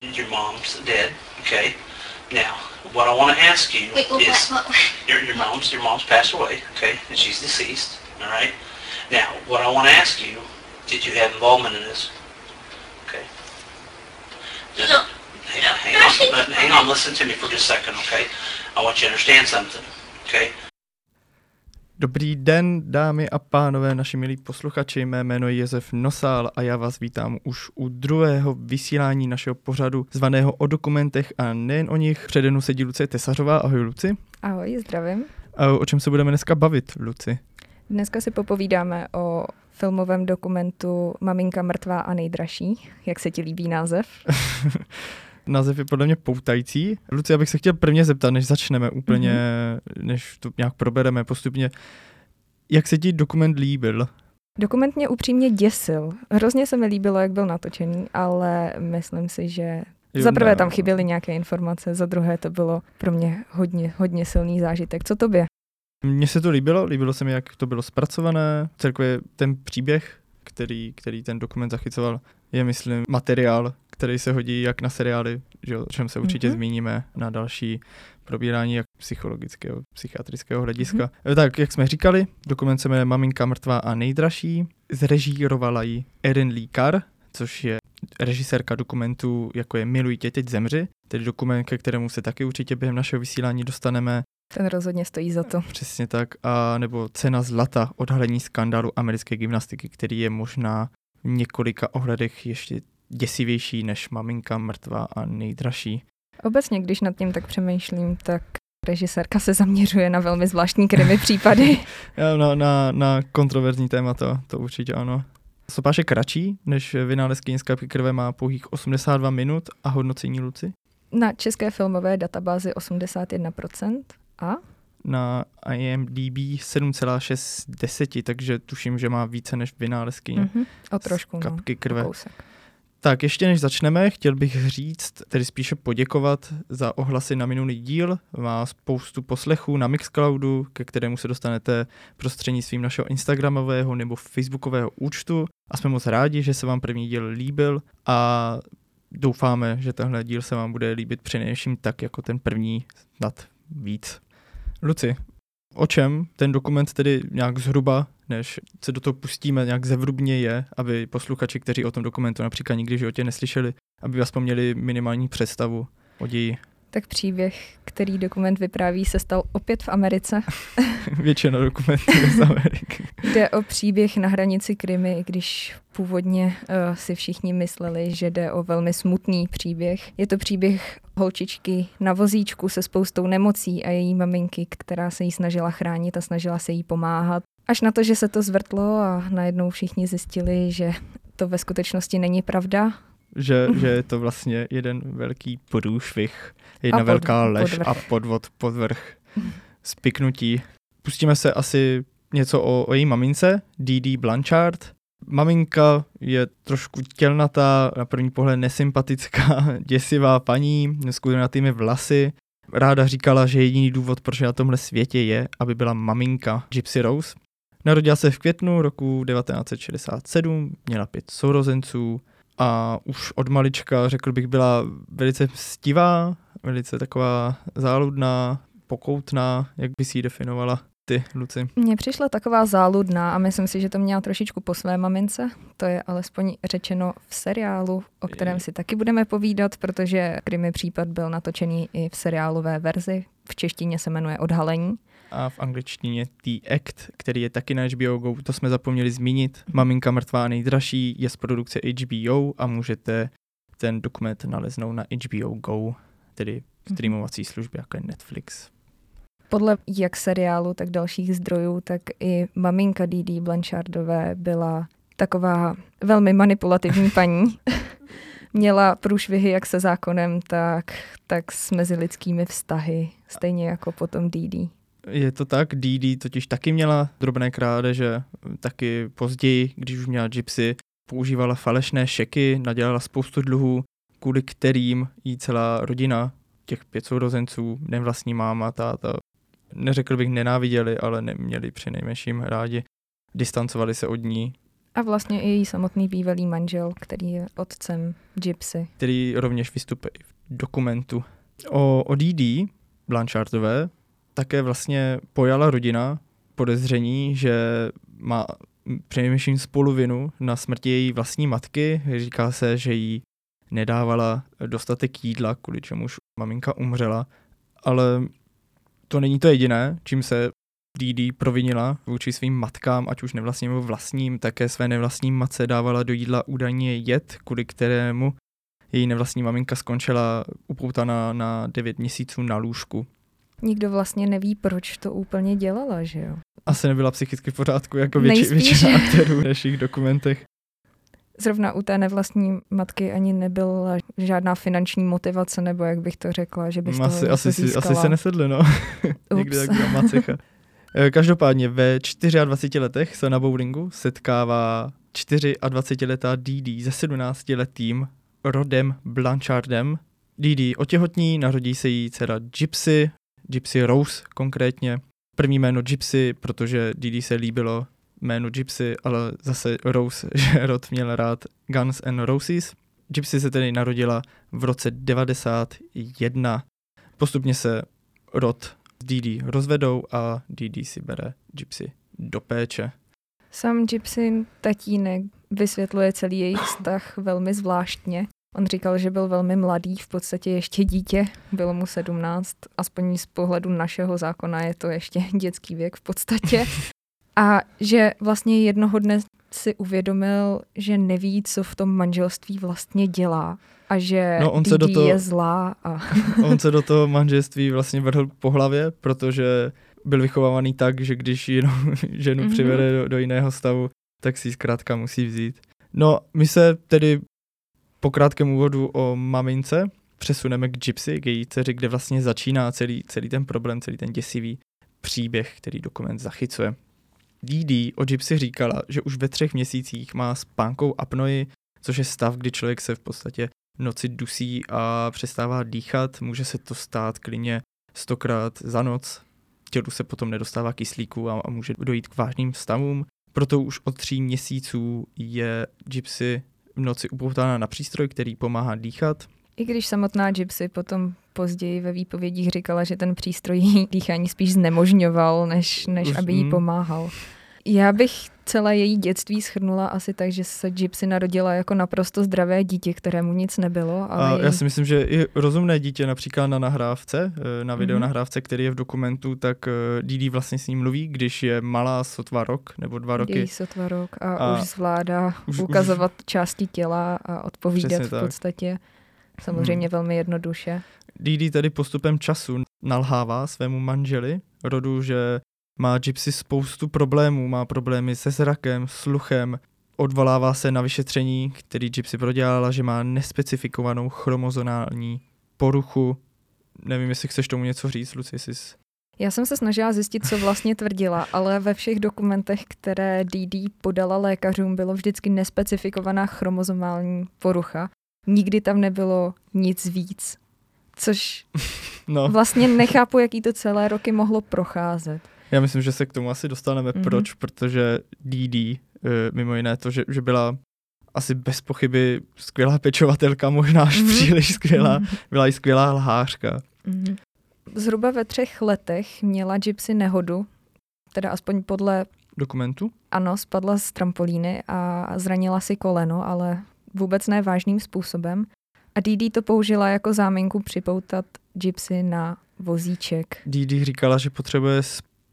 Your mom's dead, okay? Now, what I want to ask you Wait, what, is what, what? your, your mom's your mom's passed away, okay, and she's deceased, all right? Now, what I want to ask you, did you have involvement in this? Okay. Just- No. Hang on, hang on, hang on, listen to me for just a second, okay? I want you to understand something, okay? Dobrý den, dámy a pánové, naši milí posluchači, mé jméno je Josef Nosál a já vás vítám už u druhého vysílání našeho pořadu zvaného o dokumentech a nejen o nich. Přede mnou sedí Lucie Tesařová, ahoj Luci. Ahoj, zdravím. A o čem se budeme dneska bavit, Luci? Dneska si popovídáme o filmovém dokumentu Maminka mrtvá a nejdražší. Jak se ti líbí název? Název je podle mě poutající. Luci, abych se chtěl prvně zeptat, než začneme úplně, mm-hmm. než to nějak probereme postupně. Jak se ti dokument líbil? Dokument mě upřímně děsil. Hrozně se mi líbilo, jak byl natočený, ale myslím si, že Jo, za prvé tam chyběly nějaké informace, za druhé to bylo pro mě hodně, hodně silný zážitek. Co tobě? Mně se to líbilo, líbilo se mi, jak to bylo zpracované. Celkově ten příběh, který, který ten dokument zachycoval, je, myslím, materiál, který se hodí jak na seriály, že o čem se určitě Mhm. mm-hmm. zmíníme na další probírání jak psychologického, psychiatrického hlediska. Mm-hmm. Tak, jak jsme říkali, dokument se jmenuje Maminka mrtvá a nejdražší. Zrežírovala ji Erin Lee Carr, což je režisérka dokumentu, jako je Miluji tě, teď zemři, tedy dokument, ke kterému se taky určitě během našeho vysílání dostaneme. Ten rozhodně stojí za to. Přesně tak. A nebo cena zlata, odhalení skandálu americké gymnastiky, který je možná v několika ohledech ještě děsivější než maminka mrtvá a nejdražší. Obecně, když nad tím tak přemýšlím, tak režisérka se zaměřuje na velmi zvláštní krimi případy. Na, na, na kontroverzní témata, to určitě ano. Stopáž je kratší než vynálezky z kapky krve, má pouhých 82 minut a hodnocení Luci. Na české filmové databázi 81% a Na IMDb 7,6 z 10, takže tuším, že má více než vynálezky mm-hmm. o trošku, z no, kapky o krve. kousek. Tak ještě než začneme, chtěl bych říct, tedy spíše poděkovat za ohlasy na minulý díl. Má spoustu poslechů na Mixcloudu, ke kterému se dostanete prostřednictvím našeho Instagramového nebo Facebookového účtu. A jsme moc rádi, že se vám první díl líbil a doufáme, že tenhle díl se vám bude líbit přinejmenším tak, jako ten první, snad víc. Luci, o čem ten dokument tedy nějak zhruba, než se do toho pustíme, nějak zevrubně je, aby posluchači, kteří o tom dokumentu například nikdy v životě neslyšeli, aby aspoň měli minimální představu o ději. Tak příběh, který dokument vypráví, se stal opět v Americe. Většina dokumentů je z Ameriky. Jde o příběh na hranici Krymy, i když původně uh, si všichni mysleli, že jde o velmi smutný příběh. Je to příběh holčičky na vozíčku se spoustou nemocí a její maminky, která se jí snažila chránit a snažila se jí pomáhat. Až na to, že se to zvrtlo a najednou všichni zjistili, že to ve skutečnosti není pravda. Že, že je to vlastně jeden velký průšvih, jedna A pod- velká lež podvrh. a podvod, podvrh, spiknutí. Pustíme se asi něco o, o její mamince, Didi Blanchard. Maminka je trošku tělnatá, na první pohled nesympatická, děsivá paní s kudrnatými vlasy. Ráda říkala, že jediný důvod, proč na tomhle světě je, aby byla maminka Gypsy Rose. Narodila se v květnu roku 1967, měla pět sourozenců a už od malička, řekl bych, byla velice mstivá, velice taková záludná, pokoutná, jak by si ji definovala ty, Luci. Mně přišla taková záludná a myslím si, že to měla trošičku po své mamince. To je alespoň řečeno v seriálu, o kterém si taky budeme povídat, protože Krimi případ byl natočený i v seriálové verzi. V češtině se jmenuje Odhalení. A v angličtině The Act, který je taky na HBO Go, to jsme zapomněli zmínit. Maminka mrtvá a nejdražší je z produkce HBO a můžete ten dokument naleznout na HBO Go, tedy streamovací služby jako je Netflix. Podle jak seriálu, tak dalších zdrojů, tak i maminka Didi Blanchardové byla taková velmi manipulativní paní. Měla průšvihy jak se zákonem, tak, tak s mezilidskými vztahy, stejně jako potom Didi. Je to tak, Didi totiž taky měla drobné krádeže, taky později, když už měla Gypsy, používala falešné šeky, nadělala spoustu dluhů, kvůli kterým jí celá rodina, těch pět sourozenců, nevlastní máma, táta, neřekl bych nenáviděli, ale neměli při nejmenším rádi, distancovali se od ní. A vlastně i její samotný bývalý manžel, který je otcem Gypsy. který rovněž vystupuje v dokumentu. O, o DD Blanchardové také vlastně pojala rodina podezření, že má přinejmenším spoluvinu na smrti její vlastní matky. Říká se, že jí nedávala dostatek jídla, kvůli čemuž maminka umřela. Ale to není to jediné, čím se DD provinila vůči svým matkám, ať už nevlastním nebo vlastním, také své nevlastní matce dávala do jídla údajně jed, kvůli kterému její nevlastní maminka skončila upoutaná na 9 měsíců na lůžku. Nikdo vlastně neví, proč to úplně dělala, že jo? Asi nebyla psychicky v pořádku, jako větši, většina aktérů v našich dokumentech. Zrovna u té nevlastní matky ani nebyla žádná finanční motivace, nebo jak bych to řekla, že by z toho Asi, asi, si, asi se nesedli, no. Někdy tak macecha. Eh, Každopádně ve 24 letech se na bowlingu setkává 24-letá DD se 17-letým Rodem Blanchardem. DD otěhotní, narodí se jí dcera Gypsy, Gypsy Rose konkrétně. První jméno Gypsy, protože DD se líbilo jméno Gypsy, ale zase Rose, že Rod měl rád Guns N' Roses. Gypsy se tedy narodila v roce 91. Postupně se Rod s DD rozvedou a DD si bere Gypsy do péče. Sam Gypsy tatínek vysvětluje celý jejich vztah velmi zvláštně. On říkal, že byl velmi mladý, v podstatě ještě dítě, bylo mu 17, aspoň z pohledu našeho zákona je to ještě dětský věk v podstatě. A že vlastně jednoho dne si uvědomil, že neví, co v tom manželství vlastně dělá a že No, on se do toho- je zlá a On se do toho manželství vlastně vrhl po hlavě, protože byl vychovávaný tak, že když jinou ženu Mhm. přivede do, do jiného stavu, tak si ji zkrátka musí vzít. No, my se tedy po krátkém úvodu o mamince přesuneme k Gypsy, k její dceři, kde vlastně začíná celý, celý ten problém, celý ten děsivý příběh, který dokument zachycuje. DD o Gypsy říkala, že už ve třech měsících má spánkou apnoji, což je stav, kdy člověk se v podstatě noci dusí a přestává dýchat. Může se to stát klidně stokrát za noc. Tělu se potom nedostává kyslíku a, a může dojít k vážným stavům. Proto už od tří měsíců je Gypsy noci upoutána na přístroj, který pomáhá dýchat. i když samotná Gypsy potom později ve výpovědích říkala, že ten přístroj jí dýchání spíš znemožňoval, než, než aby jí mm. pomáhal. Já bych celé její dětství schrnula asi tak, že se Gypsy narodila jako naprosto zdravé dítě, kterému nic nebylo. Ale A její... já si myslím, že i rozumné dítě například na nahrávce, eh, na Mhm. videonahrávce, který je v dokumentu, tak eh, Didi vlastně s ním mluví, když je malá sotva rok nebo dva roky. její sotva rok a, A už zvládá už- ukazovat už... části těla a odpovídat Přesně v tak. podstatě. Samozřejmě velmi jednoduše. Didi tady postupem času nalhává svému manželi, rodu, že má Gypsy spoustu problémů, má problémy se zrakem, sluchem, odvolává se na vyšetření, který Gypsy prodělala, že má nespecifikovanou chromozonální poruchu. Nevím, jestli chceš tomu něco říct, Luci, jestli jsi... Já jsem se snažila zjistit, co vlastně tvrdila, ale ve všech dokumentech, které DD podala lékařům, bylo vždycky nespecifikovaná chromozomální porucha. Nikdy tam nebylo nic víc. Což No, vlastně nechápu, jaký to celé roky mohlo procházet. Já myslím, že se k tomu asi dostaneme. Mhm. Proč? Protože Didi, eh, mimo jiné to, že, že byla asi bez pochyby skvělá pečovatelka, možná až Mhm. příliš skvělá, byla i skvělá lhářka. Mhm. Zhruba ve třech letech měla Gypsy nehodu, teda aspoň podle, Dokumentu? ano, spadla z trampolíny a zranila si koleno, ale vůbec ne vážným způsobem. A Didi to použila jako záminku připoutat Gypsy na vozíček. Didi říkala, že potřebuje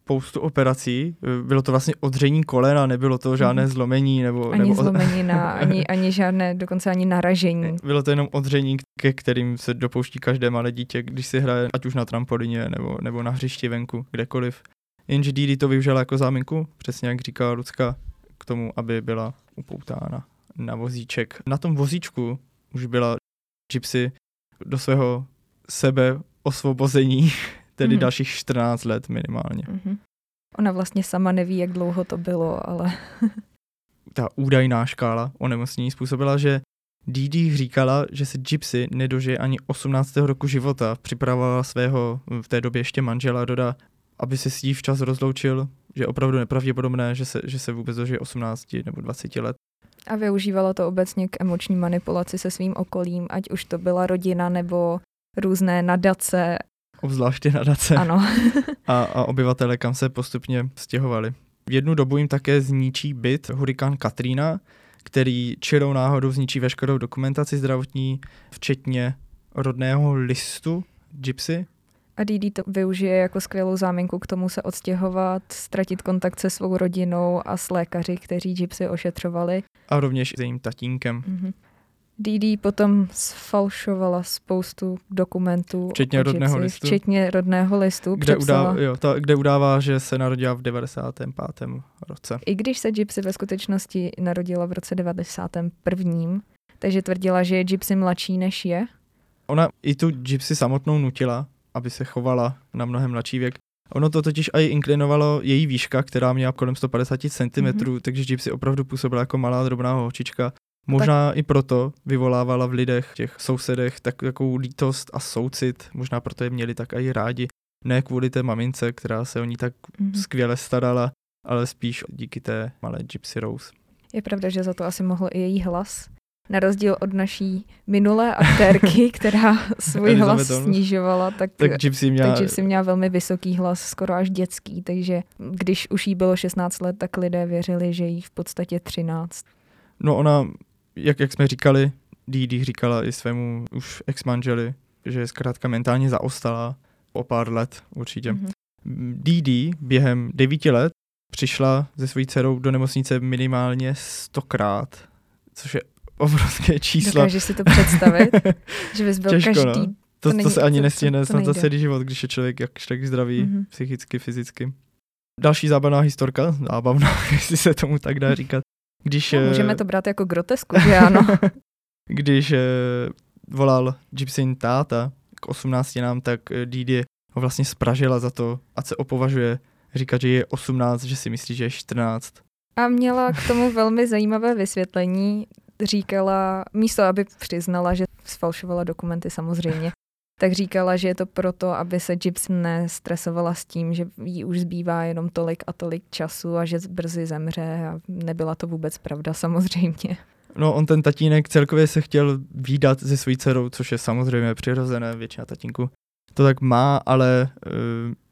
spoustu operací. Bylo to vlastně odření kolena, nebylo to žádné Mhm. zlomení nebo, Ani nebo zlomenina, ani, ani žádné, dokonce ani naražení. bylo to jenom odření, ke kterým se dopouští každé malé dítě, když si hraje ať už na trampolině nebo, nebo na hřišti venku, kdekoliv. Jenže Didi to využila jako záminku, přesně jak říká Lucka, k tomu, aby byla upoutána na vozíček. Na tom vozíčku už byla Gypsy do svého sebe osvobození, tedy Mhm. dalších 14 let minimálně. Mhm. Ona vlastně sama neví, jak dlouho to bylo, ale ta údajná škála onemocnění způsobila, že Didi říkala, že se Gypsy nedožije ani 18. roku života. Připravovala svého v té době ještě manžela Roda aby se s ní včas rozloučil, že je opravdu nepravděpodobné, že se, že se vůbec dožije 18 nebo 20 let. A využívalo to obecně k emoční manipulaci se svým okolím, ať už to byla rodina nebo různé nadace. Obzvláště nadace. Ano. a, a obyvatele, kam se postupně stěhovali. V jednu dobu jim také zničí byt hurikán Katrina, který čirou náhodou zničí veškerou dokumentaci zdravotní, včetně rodného listu Gypsy. A Didi to využije jako skvělou záminku k tomu se odstěhovat, ztratit kontakt se svou rodinou a s lékaři, kteří Gypsy ošetřovali. A rovněž s jejím tatínkem. Mm-hmm. Didi potom sfalšovala spoustu dokumentů. Včetně rodného listu. Včetně rodného listu. Kde, udává, jo, ta, kde udává, že se narodila v 95. roce. I když se Gypsy ve skutečnosti narodila v roce 91. Takže tvrdila, že je Gypsy mladší než je. Ona i tu Gypsy samotnou nutila, aby se chovala na mnohem mladší věk. Ono to totiž i inklinovalo její výška, která měla kolem 150 cm, mm-hmm. takže Gypsy opravdu působila jako malá drobná holčička. Možná tak... i proto vyvolávala v lidech, těch sousedech, tak, takovou lítost a soucit, možná proto je měli tak i rádi. Ne kvůli té mamince, která se o ní tak mm-hmm. skvěle starala, ale spíš díky té malé Gypsy Rose. Je pravda, že za to asi mohl i její hlas. Na rozdíl od naší minulé aktérky, která svůj hlas snižovala, tak, tak, Gypsy měla... tak Gypsy měla velmi vysoký hlas, skoro až dětský, takže když už jí bylo 16 let, tak lidé věřili, že jí v podstatě 13. No ona jak, jak jsme říkali, Didi říkala i svému už ex-manželi, že je zkrátka mentálně zaostala o pár let určitě. Mm-hmm. Didi během devíti let přišla se svojí dcerou do nemocnice minimálně stokrát, což je obrovské číslo. Dokážeš si to představit? že bys byl Těžko, každý... No. To, to, to se ani nestěne snad za celý život, když je člověk jakž tak zdravý, mm-hmm. psychicky, fyzicky. Další zábavná historka, zábavná, jestli se tomu tak dá říkat, když, no, můžeme eh, to brát jako grotesku, že ano. když eh, volal Gypsyn táta k 18 nám, tak eh, Didi ho vlastně spražila za to, a se opovažuje říkat, že je 18, že si myslí, že je 14. A měla k tomu velmi zajímavé vysvětlení. Říkala, místo aby přiznala, že sfalšovala dokumenty samozřejmě, tak říkala, že je to proto, aby se Gibbs nestresovala s tím, že jí už zbývá jenom tolik a tolik času a že brzy zemře a nebyla to vůbec pravda samozřejmě. No on ten tatínek celkově se chtěl výdat se svojí dcerou, což je samozřejmě přirozené, většina tatínku to tak má, ale uh,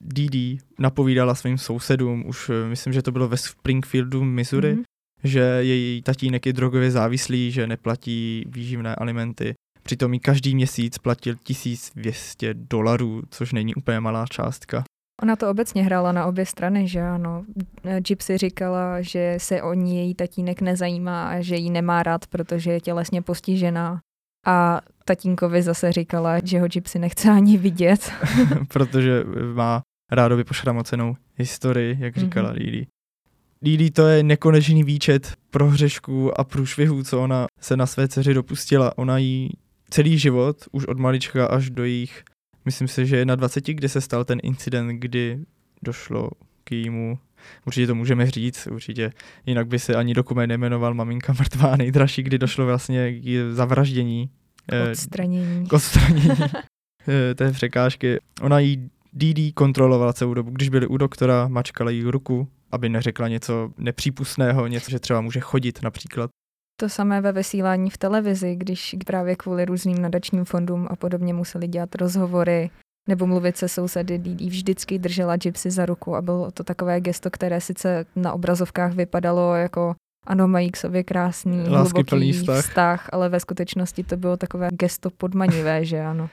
Didi napovídala svým sousedům, už uh, myslím, že to bylo ve Springfieldu, Missouri, mm-hmm. že její tatínek je drogově závislý, že neplatí výživné alimenty Přitom mi každý měsíc platil 1200 dolarů, což není úplně malá částka. Ona to obecně hrála na obě strany, že ano. Gypsy říkala, že se o ní její tatínek nezajímá a že ji nemá rád, protože je tělesně postižená. A tatínkovi zase říkala, že ho Gypsy nechce ani vidět. protože má rádoby pošramocenou historii, jak říkala mm-hmm. Lili. Lili to je nekonečný výčet prohřešků a průšvihů, co ona se na své dceři dopustila. Ona jí celý život, už od malička až do jejich, myslím si, že na 20, kde se stal ten incident, kdy došlo k jímu Určitě to můžeme říct, určitě. Jinak by se ani dokument nemenoval Maminka mrtvá nejdražší, kdy došlo vlastně k zavraždění. K odstranění. K odstranění eh, té překážky. Ona jí DD kontrolovala celou dobu. Když byli u doktora, mačkala jí ruku, aby neřekla něco nepřípustného, něco, že třeba může chodit například. To samé ve vysílání v televizi, když právě kvůli různým nadačním fondům a podobně museli dělat rozhovory nebo mluvit se sousedy, Didi vždycky držela Gypsy za ruku a bylo to takové gesto, které sice na obrazovkách vypadalo jako ano, mají k sobě krásný, hluboký vztah. vztah, ale ve skutečnosti to bylo takové gesto podmanivé, že ano.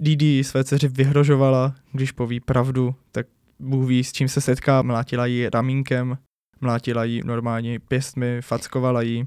Didi své dceři vyhrožovala, když poví pravdu, tak Bůh ví, s čím se setká, mlátila ji ramínkem, mlátila ji normálně pěstmi, fackovala ji.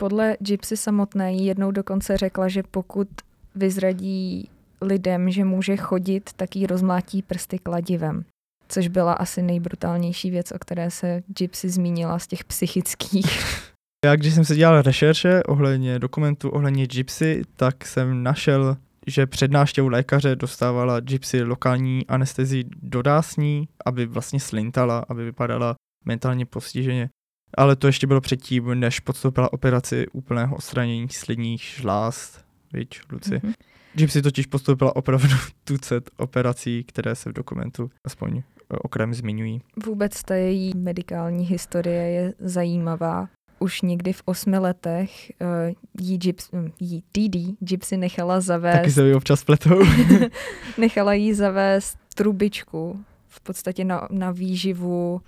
Podle Gypsy samotné jí jednou dokonce řekla, že pokud vyzradí lidem, že může chodit, tak jí rozmlátí prsty kladivem. Což byla asi nejbrutálnější věc, o které se Gypsy zmínila z těch psychických. Já když jsem se dělal rešerše ohledně dokumentu ohledně Gypsy, tak jsem našel, že před návštěvou lékaře dostávala Gypsy lokální anestezii do dásní, aby vlastně slintala, aby vypadala mentálně postiženě. Ale to ještě bylo předtím, než podstoupila operaci úplného odstranění slidních žláz, viď, Luci? Mm-hmm. Gypsy totiž postoupila opravdu tucet operací, které se v dokumentu aspoň okrem zmiňují. Vůbec ta její medikální historie je zajímavá. Už někdy v osmi letech uh, jí, Gyps, hm, jí Didi Gypsy nechala zavést... Taky se mi občas pletou. nechala jí zavést trubičku v podstatě na, na výživu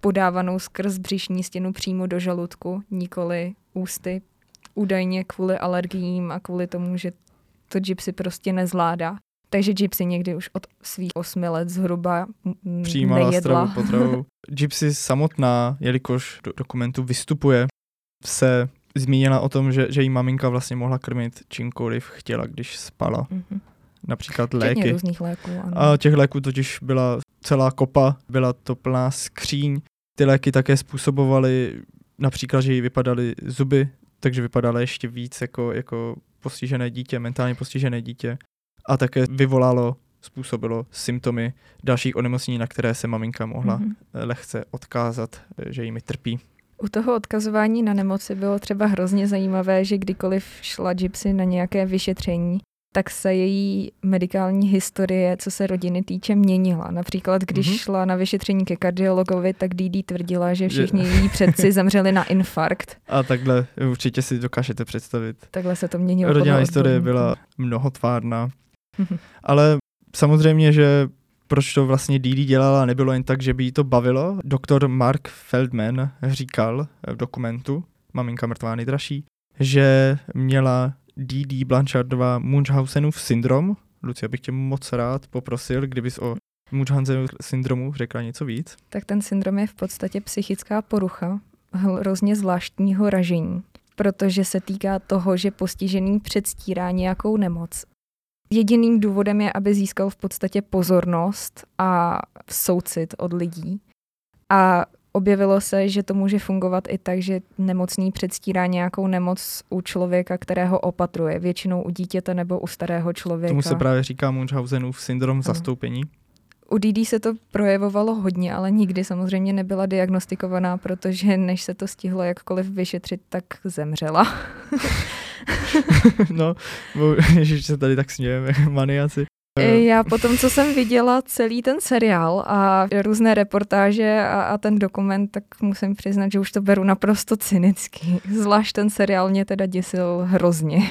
podávanou skrz břišní stěnu přímo do žaludku, nikoli ústy, údajně kvůli alergiím a kvůli tomu, že to Gypsy prostě nezvládá. Takže Gypsy někdy už od svých osmi let zhruba Přijímala nejedla. stravu potravou. Gypsy samotná, jelikož do dokumentu vystupuje, se zmínila o tom, že, že jí maminka vlastně mohla krmit čímkoliv chtěla, když spala. Mm-hmm. Například Včetně léky. různých léků, ano. A těch léků totiž byla celá kopa, byla to plná skříň. Ty léky také způsobovaly například, že jí vypadaly zuby, takže vypadala ještě víc jako, jako postižené dítě, mentálně postižené dítě. A také vyvolalo, způsobilo symptomy dalších onemocnění, na které se maminka mohla Mhm. mm-hmm. lehce odkázat, že jimi trpí. U toho odkazování na nemoci bylo třeba hrozně zajímavé, že kdykoliv šla Gypsy na nějaké vyšetření, tak se její medikální historie, co se rodiny týče, měnila. Například, když Mhm. mm-hmm. šla na vyšetření ke kardiologovi, tak Didi tvrdila, že všichni její předci zemřeli na infarkt. A takhle určitě si dokážete představit. Takhle se to měnilo. Rodinná historie byla mnohotvárná. Ale samozřejmě, že proč to vlastně Didi dělala, nebylo jen tak, že by jí to bavilo. Doktor Mark Feldman říkal v dokumentu Maminka mrtvá nejdražší, že měla Didi Blanchardová Munchausenův syndrom. Lucia, bych tě moc rád poprosil, kdybys o Munchausenův syndromu řekla něco víc. Tak ten syndrom je v podstatě psychická porucha hrozně zvláštního ražení, protože se týká toho, že postižený předstírá nějakou nemoc. Jediným důvodem je, aby získal v podstatě pozornost a soucit od lidí. A objevilo se, že to může fungovat i tak, že nemocný předstírá nějakou nemoc u člověka, kterého opatruje, většinou u dítěte nebo u starého člověka. Tomu se právě říká Munchausenův syndrom Ano. zastoupení. U Didi se to projevovalo hodně, ale nikdy samozřejmě nebyla diagnostikovaná, protože než se to stihlo jakkoliv vyšetřit, tak zemřela. no, ježiš, se tady tak smějeme, maniaci. E, Já potom, co jsem viděla celý ten seriál a různé reportáže a, a ten dokument, tak musím přiznat, že už to beru naprosto cynicky. Zvlášť ten seriál mě teda děsil hrozně.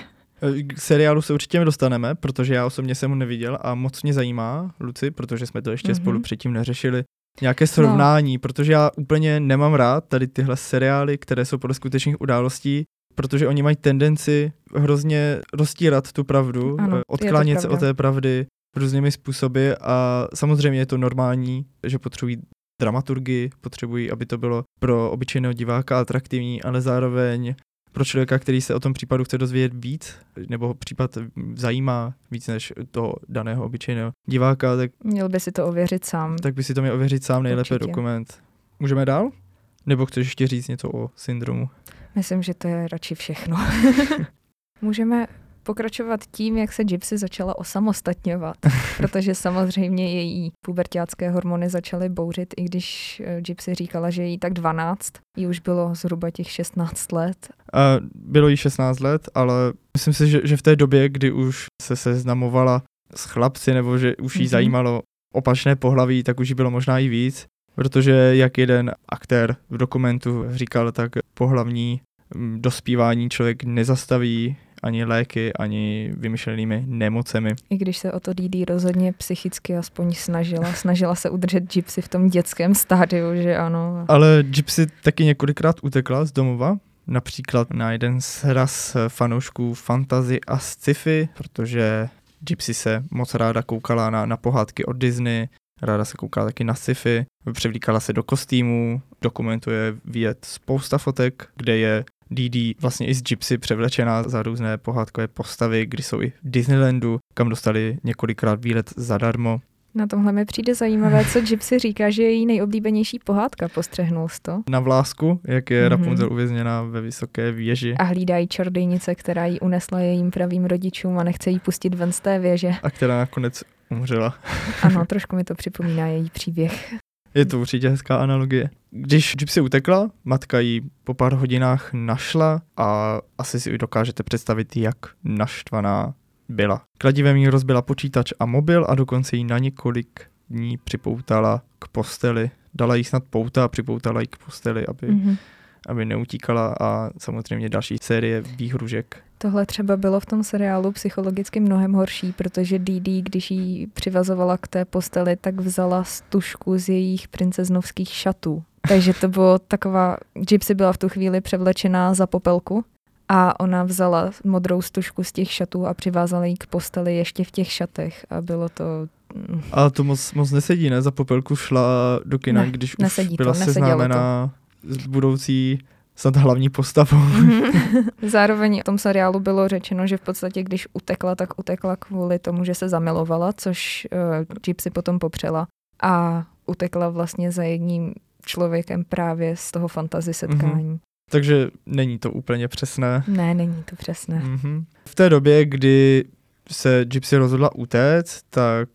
K seriálu se určitě dostaneme, protože já osobně jsem ho neviděl a moc mě zajímá, Luci, protože jsme to ještě Mhm. mm-hmm. spolu předtím neřešili, nějaké srovnání, no. protože já úplně nemám rád tady tyhle seriály, které jsou podle skutečných událostí, protože oni mají tendenci hrozně roztírat tu pravdu, Ano, eh, odklánět se od té pravdy různými způsoby a samozřejmě je to normální, že potřebují dramaturgy, potřebují, aby to bylo pro obyčejného diváka atraktivní, ale zároveň pro člověka, který se o tom případu chce dozvědět víc, nebo ho případ zajímá víc než toho daného obyčejného diváka, tak, Měl by si to ověřit sám. tak by si to měl ověřit sám nejlépe Určitě. dokument. Můžeme dál? Nebo chceš ještě říct něco o syndromu? Myslím, že to je radši všechno. Můžeme pokračovat tím, jak se Gypsy začala osamostatňovat, protože samozřejmě její pubertácké hormony začaly bouřit, i když eh, Gypsy říkala, že jí tak 12, jí už bylo zhruba těch 16 let. A bylo jí 16 let, ale myslím si, že, že v té době, kdy už se seznamovala s chlapci, nebo že už jí Mhm. mm-hmm. zajímalo opačné pohlaví, tak už jí bylo možná i víc, protože jak jeden aktér v dokumentu říkal, tak pohlavní mm, dospívání člověk nezastaví ani léky, ani vymyšlenými nemocemi. I když se o to Didi rozhodně psychicky aspoň snažila. Snažila se udržet Gypsy v tom dětském stádiu, že ano. Ale Gypsy taky několikrát utekla z domova, například na jeden sraz fanoušků fantasy a sci-fi, protože Gypsy se moc ráda koukala na, na pohádky od Disney, ráda se koukala taky na sci-fi, převlíkala se do kostýmů, dokumentuje vidět spousta fotek, kde je Didi vlastně i z Gypsy převlečená za různé pohádkové postavy, kdy jsou i v Disneylandu, kam dostali několikrát výlet zadarmo. Na tomhle mi přijde zajímavé, co Gypsy říká, že je její nejoblíbenější pohádka. Postřehnul jsi to? Na vlásku, jak je Mhm. Rapunzel uvězněná ve vysoké věži. A hlídají čarodějnice, která ji unesla jejím pravým rodičům a nechce jí pustit ven z té věže. a která nakonec umřela. Ano, trošku mi to připomíná její příběh. Je to určitě hezká analogie. Když Gypsy utekla, matka ji po pár hodinách našla a asi si dokážete představit, jak naštvaná byla. Kladivem jí rozbila počítač a mobil a dokonce jí na několik dní připoutala k posteli. Dala jí snad pouta a připoutala jí k posteli, aby, mm. Mhm. aby neutíkala a samozřejmě další série výhružek. Tohle třeba bylo v tom seriálu psychologicky mnohem horší, protože Didi, když ji přivazovala k té posteli, tak vzala stužku z jejich princeznovských šatů. Takže to bylo taková, Gypsy byla v tu chvíli převlečená za popelku a ona vzala modrou stužku z těch šatů a přivázala ji k posteli ještě v těch šatech a bylo to... mm, Ale to moc, moc nesedí, ne? Za popelku šla do kina, Ne, když nesedí už to, byla nesedělo seznámená s budoucí snad hlavní postavou. Zároveň v tom seriálu bylo řečeno, že v podstatě, když utekla, tak utekla kvůli tomu, že se zamilovala, což uh, Gypsy potom popřela a utekla vlastně za jedním člověkem právě z toho fantasy setkání. Takže není to úplně přesné. Ne, není to přesné. Mhm. V té době, kdy se Gypsy rozhodla utéct, tak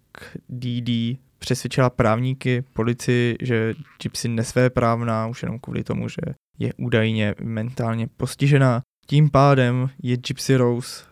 DD přesvědčila právníky, policii, že Gypsy nesvéprávná už jenom kvůli tomu, že je údajně mentálně postižená. Tím pádem je Gypsy Rose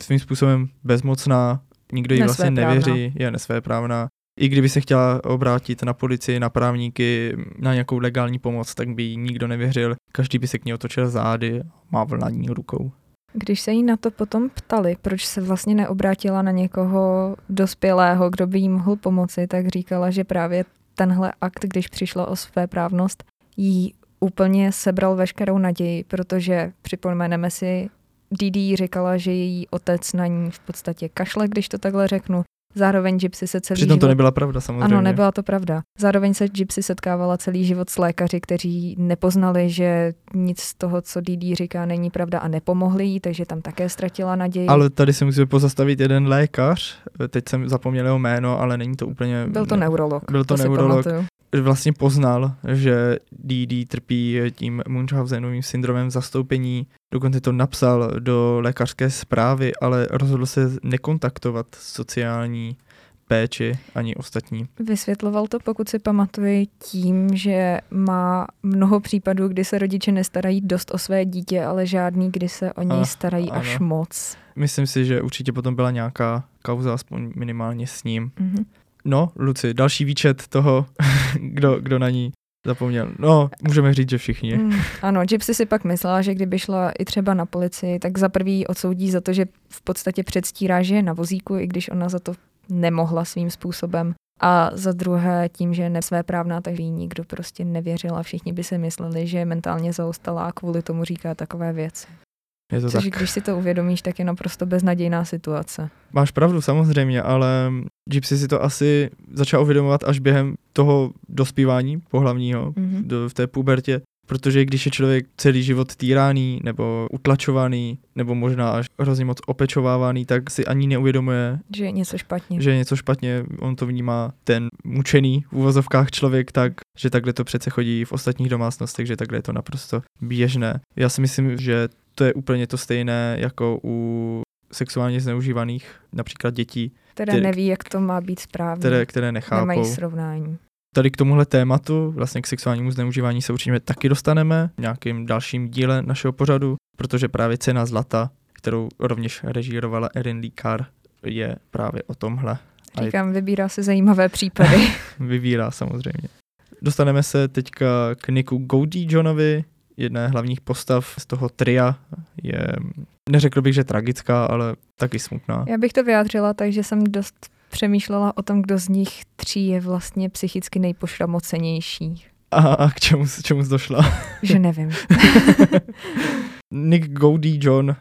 svým způsobem bezmocná, nikdo jí vlastně nevěří, je nesvéprávná. I kdyby se chtěla obrátit na policii, na právníky, na nějakou legální pomoc, tak by jí nikdo nevěřil. Každý by se k ní otočil zády a mávl na ní rukou. Když se jí na to potom ptali, proč se vlastně neobrátila na někoho dospělého, kdo by jí mohl pomoci, tak říkala, že právě tenhle akt, když přišla o své právnost, jí úplně sebral veškerou naději, protože připomeneme si, Didi říkala, že její otec na ní v podstatě kašle, když to takhle řeknu. Zároveň Gypsy se celý Přitom to život... nebyla pravda samozřejmě. Ano, nebyla to pravda. Zároveň se Gypsy setkávala celý život s lékaři, kteří nepoznali, že nic z toho, co Didi říká, není pravda a nepomohli jí, takže tam také ztratila naději. Ale tady se musíme pozastavit jeden lékař, teď jsem zapomněl jeho jméno, ale není to úplně... Byl to neurolog. Byl to si neurolog. Vlastně poznal, že DD trpí tím Munchausenovým syndromem zastoupení, dokonce to napsal do lékařské zprávy, ale rozhodl se nekontaktovat sociální péči ani ostatní. Vysvětloval to, pokud si pamatuji, tím, že má mnoho případů, kdy se rodiče nestarají dost o své dítě, ale žádný, kdy se o něj starají až ano. moc. Myslím si, že určitě potom byla nějaká kauza, aspoň minimálně s ním. Mhm. No, Luci, další výčet toho, kdo, kdo na ní zapomněl. No, můžeme říct, že všichni. Mm, ano, Gypsy si pak myslela, že kdyby šla i třeba na policii, tak za prvý odsoudí za to, že v podstatě předstírá, že je na vozíku, i když ona za to nemohla svým způsobem. A za druhé tím, že je nesvéprávná, tak jí nikdo prostě nevěřil a všichni by si mysleli, že je mentálně zaostalá a kvůli tomu říká takové věci. Je to Což tak. když si to uvědomíš, tak je naprosto beznadějná situace. Máš pravdu, samozřejmě, ale Gypsy si to asi začal uvědomovat až během toho dospívání pohlavního, Mhm. do, v té pubertě, protože když je člověk celý život týraný nebo utlačovaný, nebo možná až hrozně moc opečovávaný, tak si ani neuvědomuje, Že je něco špatně. že je něco špatně, on to vnímá ten mučený v uvozovkách člověk tak, že takhle to přece chodí v ostatních domácnostech, že takhle je to naprosto běžné. Já si myslím, že to je úplně to stejné jako u sexuálně zneužívaných například dětí, Které ty- neví, jak to má být správně. které, které nechápou. Nemají srovnání. Tady k tomuhle tématu, vlastně k sexuálnímu zneužívání se určitě taky dostaneme v nějakým dalším díle našeho pořadu, protože právě cena zlata, kterou rovněž režírovala Erin Lee Carr, je právě o tomhle. Říkám, vybírá se zajímavé případy. vyvírá samozřejmě. Dostaneme se teďka k Niku Goldie Johnovi, jedné hlavních postav z toho tria. Je, neřekl bych, že tragická, ale taky smutná. Já bych to vyjádřila tak, že jsem dost přemýšlela o tom, kdo z nich tří je vlastně psychicky nejpošramocenější. A, a k čemu, k čemu jsi došla? Že nevím. Nick Goldie John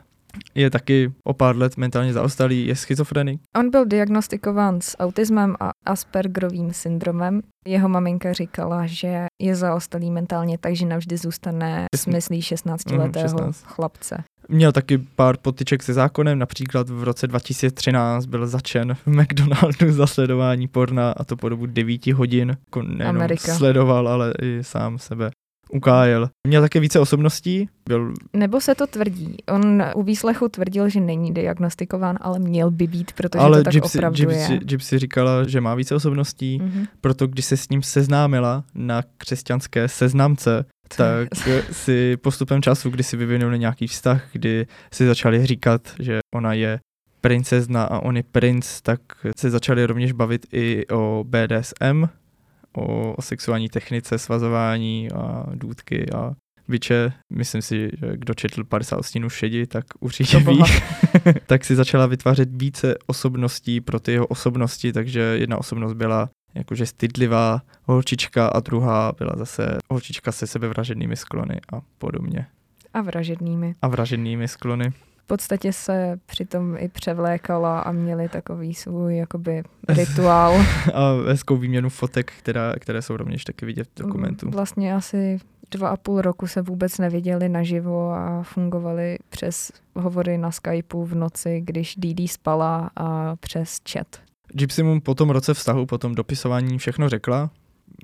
je taky o pár let mentálně zaostalý, je schizofrenik. On byl diagnostikován s autismem a Aspergerovým syndromem. Jeho maminka říkala, že je zaostalý mentálně, takže navždy zůstane s myslí 16-letého 16. chlapce. Měl taky pár potyček se zákonem, například v roce 2013 byl začen v McDonaldu za sledování porna a to po dobu 9 hodin. Jako nejenom Amerika. sledoval, ale i sám sebe ukájel. Měl také více osobností, byl Nebo se to tvrdí. On u výslechu tvrdil, že není diagnostikován, ale měl by být, protože ale to tak Gypsy, opravdu Gypsy, je. Gypsy říkala, že má více osobností, Mhm. proto když se s ním seznámila na křesťanské seznamce, tak si postupem času, kdy si vyvinuli nějaký vztah, kdy si začali říkat, že ona je princezna a on je princ, tak se začali rovněž bavit i o BDSM, o, o sexuální technice, svazování a důdky a biče. Myslím si, že kdo četl 50 ostínů šedi, tak určitě To ví. tak si začala vytvářet více osobností pro ty jeho osobnosti, takže jedna osobnost byla jakože stydlivá holčička a druhá byla zase holčička se sebevražednými sklony a podobně. A vražednými. A vražednými sklony. V podstatě se přitom i převlékala a měli takový svůj jakoby rituál. A hezkou výměnu fotek, která, které jsou rovněž taky vidět v dokumentu. Vlastně asi dva a půl roku se vůbec neviděli naživo a fungovali přes hovory na Skypeu v noci, když Didi spala a přes chat. Gypsy mu po tom roce vztahu, po tom dopisování všechno řekla.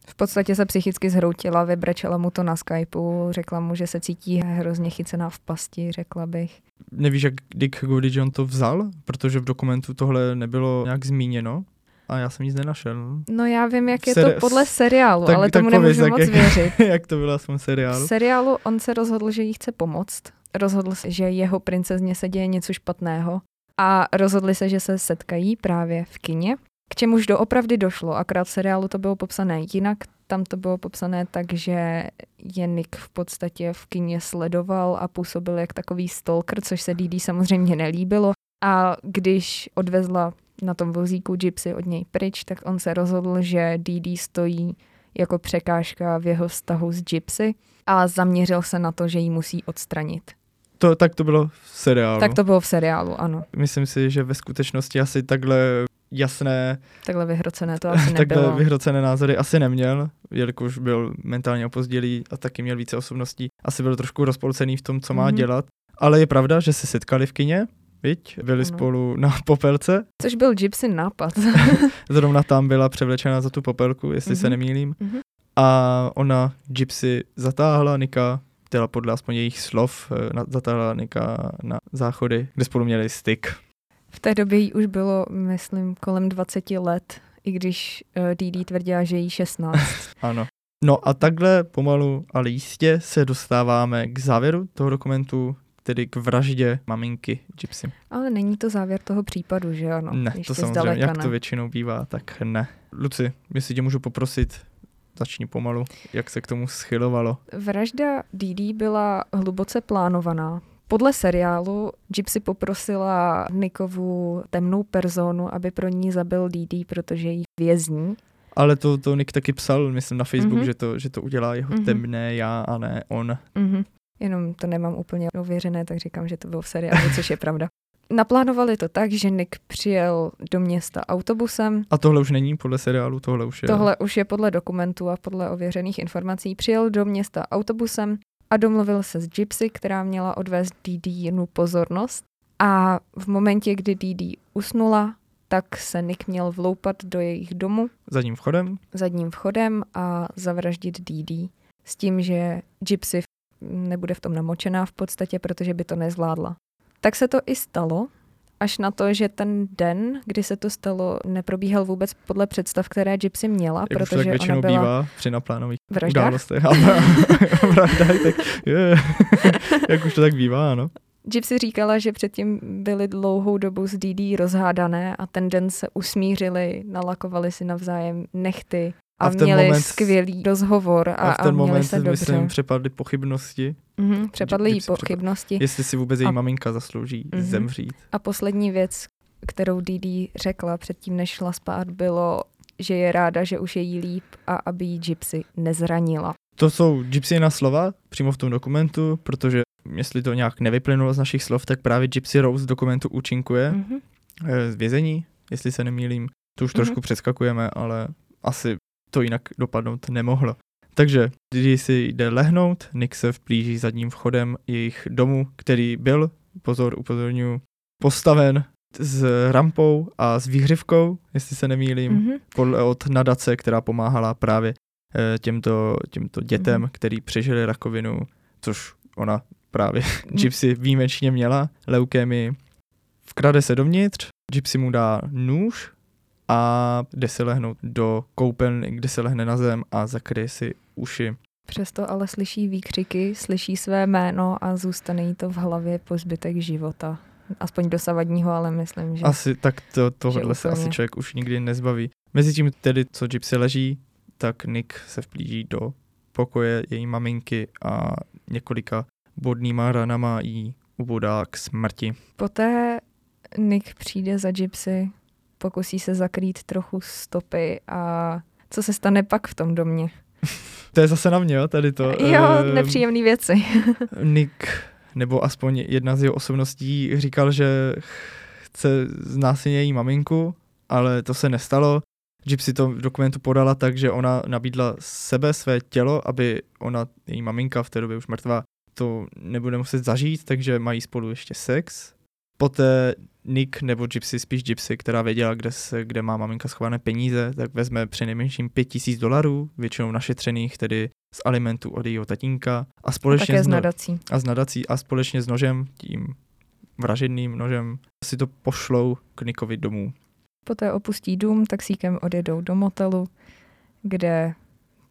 V podstatě se psychicky zhroutila, vybrečela mu to na Skypeu, řekla mu, že se cítí hrozně chycená v pasti, řekla bych. Nevíš, jak Dick Goody John to vzal? Protože v dokumentu tohle nebylo nějak zmíněno a já jsem nic nenašel. No já vím, jak je Seri- to podle seriálu, tak- ale tak tomu pověz, nemůžu tak moc jak- věřit. jak to bylo V seriálu? seriálu on se rozhodl, že jí chce pomoct. Rozhodl se, že jeho princezně se děje něco špatného a rozhodli se, že se setkají právě v kině. K čemuž doopravdy došlo, akorát v seriálu to bylo popsané jinak. Tam to bylo popsané tak, že je Nick v podstatě v kině sledoval a působil jak takový stalker, což se Didi samozřejmě nelíbilo. A když odvezla na tom vozíku Gypsy od něj pryč, tak on se rozhodl, že Didi stojí jako překážka v jeho vztahu s Gypsy a zaměřil se na to, že ji musí odstranit. To, tak to bylo v seriálu. Tak to bylo v seriálu, ano. Myslím si, že ve skutečnosti asi takhle jasné, Takhle vyhrocené to asi takhle nebylo. vyhrocené názory asi neměl, jelikož byl mentálně opozdělý a taky měl více osobností. Asi byl trošku rozpolcený v tom, co má Mhm. dělat. Ale je pravda, že se setkali v kině, viď? Byli Ano. spolu na popelce. Což byl Gypsy nápad. Zrovna tam byla převlečena za tu popelku, jestli se Mhm. nemýlím. Mhm. A ona Gypsy zatáhla Nika, teda podle aspoň jejich slov, eh, na- zatáhla Nika na záchody, kde spolu měli styk. V té době jí už bylo, myslím, kolem 20 let, i když uh, Didi tvrdila, že jí 16. Ano. No a takhle pomalu, ale jistě se dostáváme k závěru toho dokumentu, tedy k vraždě maminky Gypsy. Ale není to závěr toho případu, že ano? ne, Ještě to samozřejmě, zdaleka jak ne. to většinou bývá, tak ne. Luci, jestli tě můžu poprosit, začni pomalu, jak se k tomu schylovalo. Vražda Didi byla hluboce plánovaná. Podle seriálu Gypsy poprosila Nickovu temnou personu, aby pro ní zabil Didi, protože jí vězní. Ale to, to Nick taky psal, myslím, na Facebook, Mhm. že, to, že to udělá jeho Mhm. temné já a ne on. Mhm. Jenom to nemám úplně ověřené, tak říkám, že to bylo v seriálu, což je pravda. Naplánovali to tak, že Nick přijel do města autobusem. A tohle už není podle seriálu, tohle už je... Tohle už je podle dokumentů a podle ověřených informací. Přijel do města autobusem a domluvil se s Gypsy, která měla odvést Didi jinou pozornost. A v momentě, kdy Didi usnula, tak se Nick měl vloupat do jejich domu Zadním vchodem. zadním vchodem a zavraždit Didi. S tím, že Gypsy nebude v tom namočená v podstatě, protože by to nezvládla. Tak se to i stalo, až na to, že ten den, kdy se to stalo, neprobíhal vůbec podle představ, které Gypsy měla, Jak už to tak protože ona většinou byla bývá při naplánových událostech. Vraždách, tak jak už to tak bývá, ano. Gypsy říkala, že předtím byly dlouhou dobu s Didi rozhádané a ten den se usmířili, nalakovali si navzájem nechty a, A v ten měli moment- skvělý rozhovor a, A v a ten měli moment, se dobře. myslím, přepadly pochybnosti, Mhm, přepadly jí pochybnosti. jestli si vůbec její A- maminka zaslouží Mhm. zemřít. A poslední věc, kterou Didi řekla předtím, než šla spát, bylo, že je ráda, že už je jí líp a aby jí Gypsy nezranila. To jsou Gypsyna slova přímo v tom dokumentu, protože jestli to nějak nevyplynulo z našich slov, tak právě Gypsy Rose v dokumentu účinkuje Mhm. eh, z vězení, jestli se nemýlím. To už Mhm. trošku přeskakujeme, ale asi to jinak dopadnout nemohlo. Takže, když si jde lehnout, Nick se vplíží zadním vchodem jejich domu, který byl, pozor, upozorňuji, postaven s rampou a s výhřivkou, jestli se nemýlím, Mhm. podle od nadace, která pomáhala právě eh, těmto, těmto dětem, Mhm. který přežili rakovinu, což ona právě Gypsy výjimečně měla, leukémii. Vkrade se dovnitř, Gypsy mu dá nůž a jde se lehnout do koupelny, kde se lehne na zem a zakryje si uši. Přesto ale slyší výkřiky, slyší své jméno a zůstane jí to v hlavě po zbytek života. aspoň dosavadního, ale myslím, že... Asi tak to, tohle se asi člověk už nikdy nezbaví. Mezitím tedy, co Gypsy leží, tak Nick se vplíží do pokoje její maminky a několika bodnýma ranama jí ubodá k smrti. Poté Nick přijde za Gypsy, pokusí se zakrýt trochu stopy a co se stane pak v tom domě? To je zase na mě, jo, tady to. Jo, Ehm, nepříjemné věci. Nick, nebo aspoň jedna z jeho osobností, říkal, že chce znásilnit její maminku, ale to se nestalo. Gypsy to v dokumentu podala tak, že ona nabídla sebe, své tělo, aby ona, její maminka v té době už mrtvá, to nebude muset zažít, takže mají spolu ještě sex. Poté Nick nebo Gypsy, spíš Gypsy, která věděla, kde, se, kde má maminka schované peníze, tak vezme přinejmenším 5000 dolarů, většinou našetřených, tedy z alimentu od jejího tatínka a A společně také s z no- nadací. a s nadací a společně s nožem, tím vražedným nožem, si to pošlou k Nickovi domů. Poté opustí dům, taxíkem odjedou do motelu, kde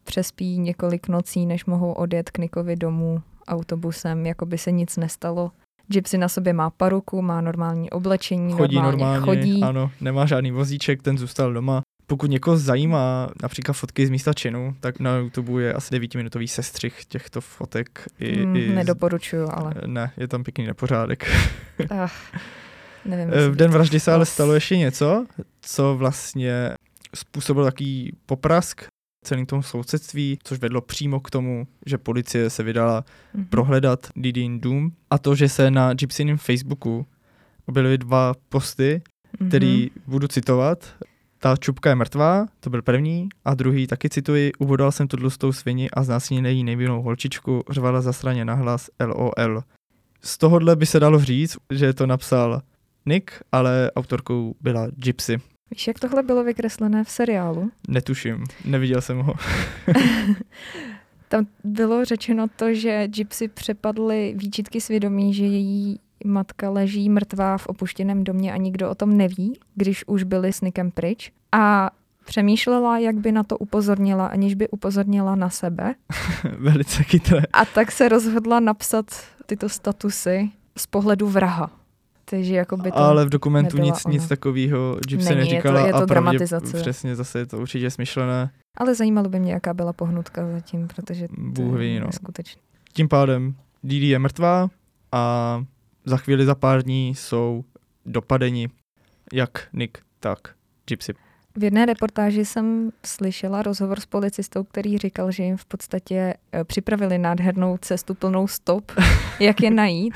přespí několik nocí, než mohou odjet k Nikovi domů autobusem, jako by se nic nestalo. Gypsy na sobě má paruku, má normální oblečení, Chodí normálně, normálně, chodí. ano, nemá žádný vozíček, ten zůstal doma. Pokud někoho zajímá například fotky z místa činu, tak na YouTube je asi 9-minutový sestřih těchto fotek. I, Mm, i nedoporučuju, ale Ne, je tam pěkný nepořádek. ach, nevím. Eh, V den vraždy se ale stalo ještě něco, co vlastně způsobilo takový poprask celým tomu sousedství, což vedlo přímo k tomu, že policie se vydala Mhm. prohledat Didin dům a to, že se na Gypsyným Facebooku objevily dva posty, Mhm. který budu citovat. Ta čupka je mrtvá, to byl první, a druhý taky cituji, ubodal jsem tu tlustou svini a znásilnil její nejvinnou holčičku, řvala zasraně nahlas LOL. Z tohohle by se dalo říct, že to napsal Nick, ale autorkou byla Gypsy. Víš, jak tohle bylo vykreslené v seriálu? Netuším, neviděl jsem ho. Tam bylo řečeno to, že Gypsy přepadly výčitky svědomí, že její matka leží mrtvá v opuštěném domě a nikdo o tom neví, když už byli s Nickem pryč. A přemýšlela, jak by na to upozornila, aniž by upozornila na sebe. Velice chytré. A tak se rozhodla napsat tyto statusy z pohledu vraha. Takže jako by to... Ale v dokumentu nic, nic ona. takového Gypsy Není, je to- neříkala je to a pravdě- dramatizace. Přesně, zase je to určitě smyšlené. Ale zajímalo by mě, jaká byla pohnutka zatím, protože to Bůh ví, je no. neskutečné. Tím pádem Didi je mrtvá a za chvíli za pár dní jsou dopadeni jak Nick, tak Gypsy. V jedné reportáži jsem slyšela rozhovor s policistou, který říkal, že jim v podstatě eh, připravili nádhernou cestu plnou stop, jak je najít.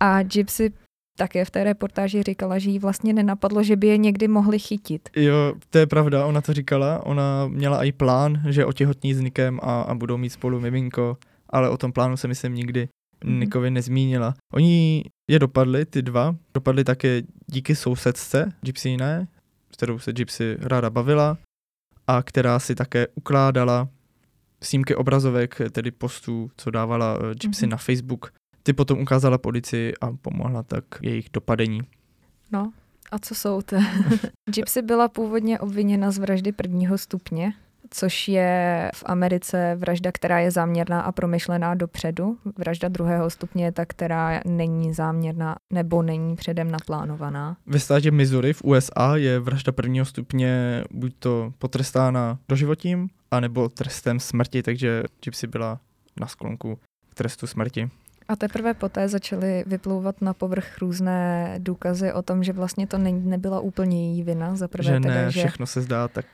A Gypsy také v té reportáži říkala, že jí vlastně nenapadlo, že by je někdy mohli chytit. Jo, to je pravda, ona to říkala, ona měla i plán, že otěhotní s Nickem a, a budou mít spolu miminko, ale o tom plánu se myslím nikdy Mhm. Nickovi nezmínila. Oni je dopadli, ty dva, dopadli také díky sousedce, Gypsy ne, s kterou se Gypsy ráda bavila a která si také ukládala snímky obrazovek, tedy postů, co dávala eh, Gypsy Mhm. na Facebook. Ty potom ukázala policii a pomohla tak jejich dopadení. No, a co jsou to? Gypsy byla původně obviněna z vraždy prvního stupně, což je v Americe vražda, která je záměrná a promyšlená dopředu. Vražda druhého stupně je ta, která není záměrná nebo není předem naplánovaná. Ve státě Missouri v USA je vražda prvního stupně buď to potrestána doživotím, anebo trestem smrti, takže Gypsy byla na sklonku k trestu smrti. A teprve poté začaly vyplouvat na povrch různé důkazy o tom, že vlastně to ne, nebyla úplně její vina. Za prvé, že tedy, ne, že, všechno se zdá tak,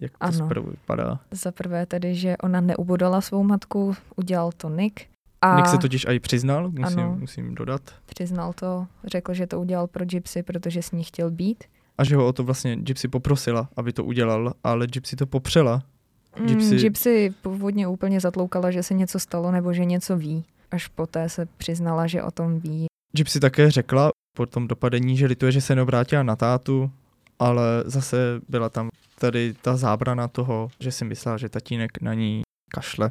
jak to Ano. zprvu vypadá. za prvé tedy, že ona neubodala svou matku, udělal to Nick. A Nick se totiž i přiznal, musím, Ano. musím dodat, přiznal to, řekl, že to udělal pro Gypsy, protože s ní chtěl být. a že ho o to vlastně Gypsy poprosila, aby to udělal, ale Gypsy to popřela. Gypsy... Gypsy- Mm, Gypsy původně úplně zatloukala, že se něco stalo nebo že něco ví. Až poté se přiznala, že o tom ví. Gypsy také řekla po tom dopadení, že lituje, že se neobrátila na tátu, ale zase byla tam tady ta zábrana toho, že si myslela, že tatínek na ní kašle.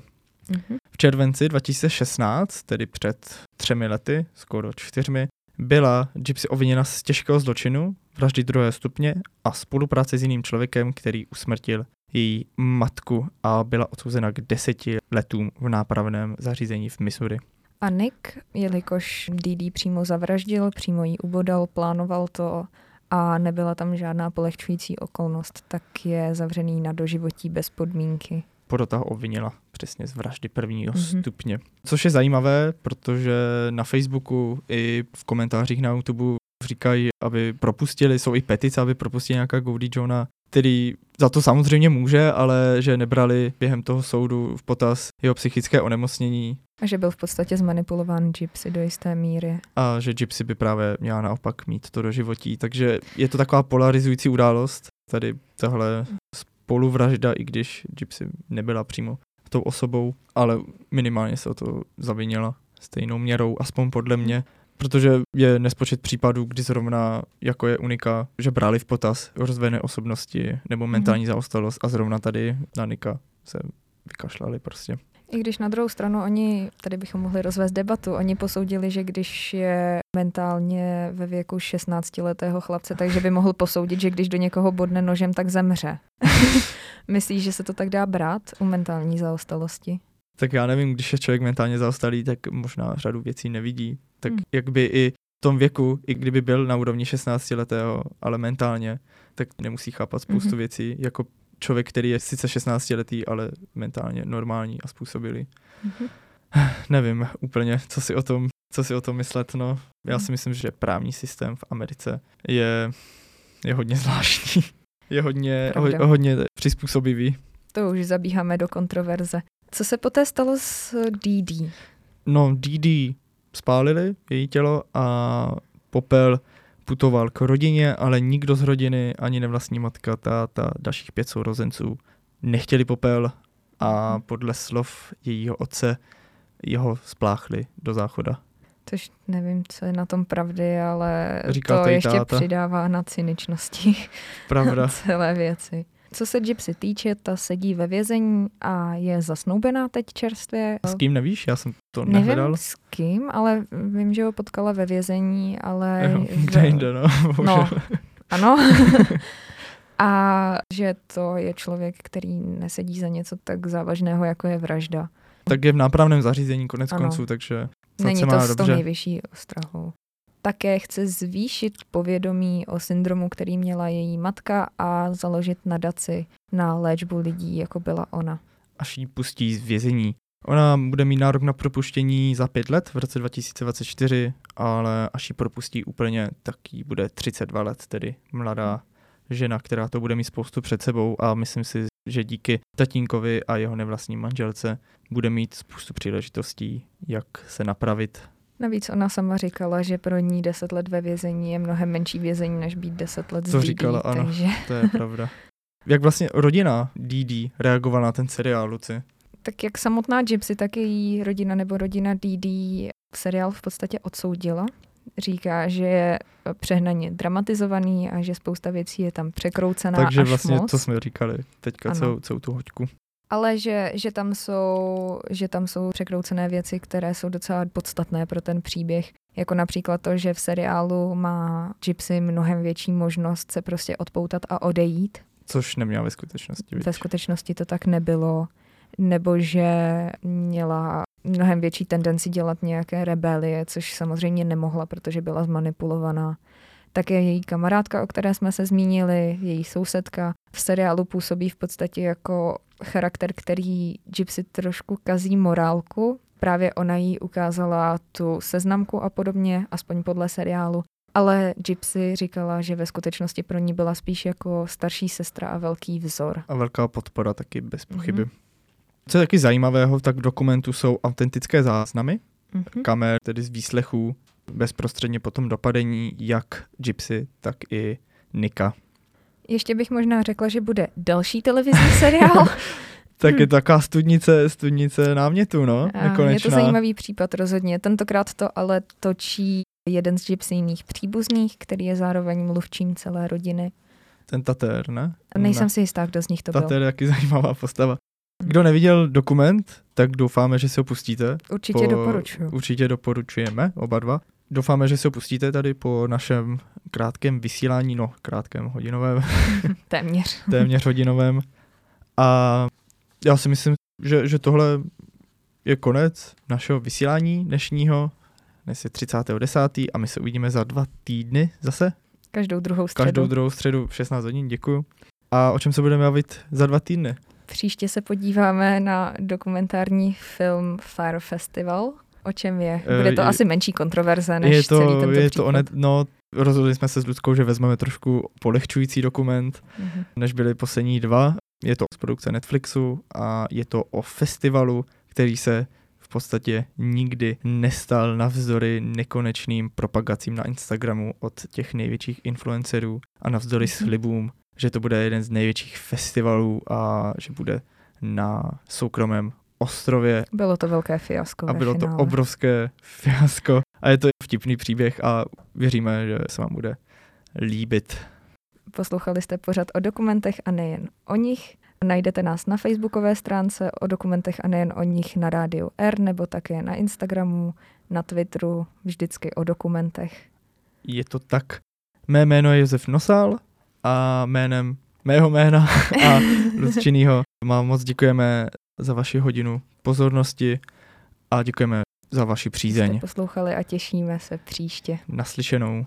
Mhm. V červenci 2016, tedy před třemi lety, skoro čtyřmi, byla Gypsy obviněna z těžkého zločinu, vraždy druhé stupně a spolupráce s jiným člověkem, který usmrtil její matku a byla odsouzena k deseti letům v nápravném zařízení v Missouri. A Nick, jelikož DD přímo zavraždil, přímo ji ubodal, plánoval to a nebyla tam žádná polehčující okolnost, tak je zavřený na doživotí bez podmínky. Porota ho obvinila přesně z vraždy prvního Mhm. mm-hmm. stupně. Což je zajímavé, protože na Facebooku i v komentářích na YouTube říkají, aby propustili, jsou i petice, aby propustili nějaká Goldie Johna, který za to samozřejmě může, ale že nebrali během toho soudu v potaz jeho psychické onemocnění A že byl v podstatě zmanipulován Gypsy do jisté míry. a že Gypsy by právě měla naopak mít to do životí. Takže je to taková polarizující událost, tady tahle spoluvražda, i když Gypsy nebyla přímo tou osobou, ale minimálně se o to zavinila stejnou měrou, aspoň podle mě, protože je nespočet případů, kdy zrovna jako je Unika, že brali v potaz rozvedené osobnosti nebo mentální zaostalost a zrovna tady na Nika se vykašlali prostě. I když na druhou stranu oni, tady bychom mohli rozvést debatu, oni posoudili, že když je mentálně ve věku 16-letého chlapce, takže by mohl posoudit, že když do někoho bodne nožem, tak zemře. Myslíš, že se to tak dá brát u mentální zaostalosti? Tak já nevím, když je člověk mentálně zaostalý, tak možná řadu věcí nevidí. Tak Hmm. jak by i v tom věku, i kdyby byl na úrovni 16 letého, ale mentálně, tak nemusí chápat spoustu Mhm. věcí, jako člověk, který je sice 16 letý, ale mentálně normální a způsobilý. Mhm. Nevím úplně, co si o tom, co si o tom myslet, no. Já Hmm. si myslím, že právní systém v Americe je, je hodně zvláštní. Je hodně, ho, hodně přizpůsobivý. To už zabíháme do kontroverze. Co se poté stalo s DD? No, DD spálili její tělo a popel putoval k rodině, ale nikdo z rodiny, ani nevlastní matka, táta, dalších pět sourozenců nechtěli popel a podle slov jejího otce jeho spláchli do záchoda. Tož nevím, co je na tom pravdy, ale Říkal to ještě táta. přidává na cyničnosti Pravda. celé věci. Co se Gypsy týče, ta sedí ve vězení a je zasnoubená teď čerstvě. S kým nevíš? Já jsem to Nevím nehledal. s kým, ale vím, že ho potkala ve vězení, ale... Jo, Kde jinde, no. No, ano. a že to je člověk, který nesedí za něco tak závažného, jako je vražda. Tak je v nápravném zařízení konec Ano. konců, takže Není to s tou nejvyšší ostrahou. Také chce zvýšit povědomí o syndromu, který měla její matka a založit nadaci na léčbu lidí, jako byla ona. až ji pustí z vězení. Ona bude mít nárok na propuštění za pět let v roce 2024, ale až ji propustí úplně, tak jí bude 32 let, tedy mladá žena, která to bude mít spoustu před sebou a myslím si, že díky tatínkovi a jeho nevlastní manželce bude mít spoustu příležitostí, jak se napravit. Navíc ona sama říkala, že pro ní 10 let ve vězení je mnohem menší vězení, než být 10 let DD, říkala, ano. takže To je pravda. Jak vlastně rodina DD reagovala na ten seriál, Luci? tak jak samotná Gypsy, tak její rodina nebo rodina DD seriál v podstatě odsoudila. Říká, že je přehnaně dramatizovaný a že spousta věcí je tam překroucená Takže až vlastně moc. to jsme říkali teďka Ano. celou, celou tu hoďku. Ale že, že, tam jsou, že tam jsou překroucené věci, které jsou docela podstatné pro ten příběh. Jako například to, že v seriálu má Gypsy mnohem větší možnost se prostě odpoutat a odejít. Což neměla ve skutečnosti. Ve skutečnosti to tak nebylo. Nebo že měla mnohem větší tendenci dělat nějaké rebelie, což samozřejmě nemohla, protože byla zmanipulovaná. Také její kamarádka, o které jsme se zmínili, její sousedka, v seriálu působí v podstatě jako charakter, který Gypsy trošku kazí morálku. Právě ona jí ukázala tu seznamku a podobně, aspoň podle seriálu. Ale Gypsy říkala, že ve skutečnosti pro ní byla spíš jako starší sestra a velký vzor. A velká podpora taky bez pochyby. Mhm. Co je taky zajímavého, tak v dokumentu jsou autentické záznamy Mhm. kamer, tedy z výslechů bezprostředně po tom dopadení jak Gypsy, tak i Nika. Ještě bych možná řekla, že bude další televizní seriál. Tak je to taková studnice, studnice námětu, no, A je nekonečná. to zajímavý případ rozhodně. Tentokrát to ale točí jeden z gypsyjných příbuzných, který je zároveň mluvčím celé rodiny. Ten Tater, ne? A nejsem Ne. si jistá, kdo z nich to byl. Tater je taky zajímavá postava. Kdo neviděl dokument, tak doufáme, že si ho pustíte. Určitě po- doporučuji. Určitě doporučujeme, oba dva. Doufáme, že ho pustíte tady po našem krátkém vysílání, no krátkém hodinovém, Téměř. téměř hodinovém. A já si myslím, že, že tohle je konec našeho vysílání dnešního. Dnes je 30.10. a my se uvidíme za dva týdny zase. Každou druhou středu. Každou druhou středu v 16 hodin, děkuju. A o čem se budeme bavit za dva týdny? Příště se podíváme na dokumentární film Fire Festival. O čem je? Bude to je, asi menší kontroverze než je to, celý tento je to onet, no, rozhodli jsme se s Ludskou, že vezmeme trošku polehčující dokument, Mhm. než byly poslední dva. Je to z produkce Netflixu a je to o festivalu, který se v podstatě nikdy nestal navzdory nekonečným propagacím na Instagramu od těch největších influencerů a navzdory Mhm. slibům, že to bude jeden z největších festivalů a že bude na soukromém ostrově Bylo to velké fiasko a bylo to finále. obrovské fiasko. A je to vtipný příběh a věříme, že se vám bude líbit. Poslouchali jste pořad o dokumentech a nejen o nich. Najdete nás na facebookové stránce o dokumentech a nejen o nich na rádiu R nebo také na Instagramu, na Twitteru, vždycky o dokumentech. Je to tak. Mé jméno je Josef Nosal a jménem mého jména a Lucčinýho vám moc děkujeme za vaši hodinu pozornosti a děkujeme za vaši Jste přízeň. poslouchali a těšíme se příště. Naslyšenou.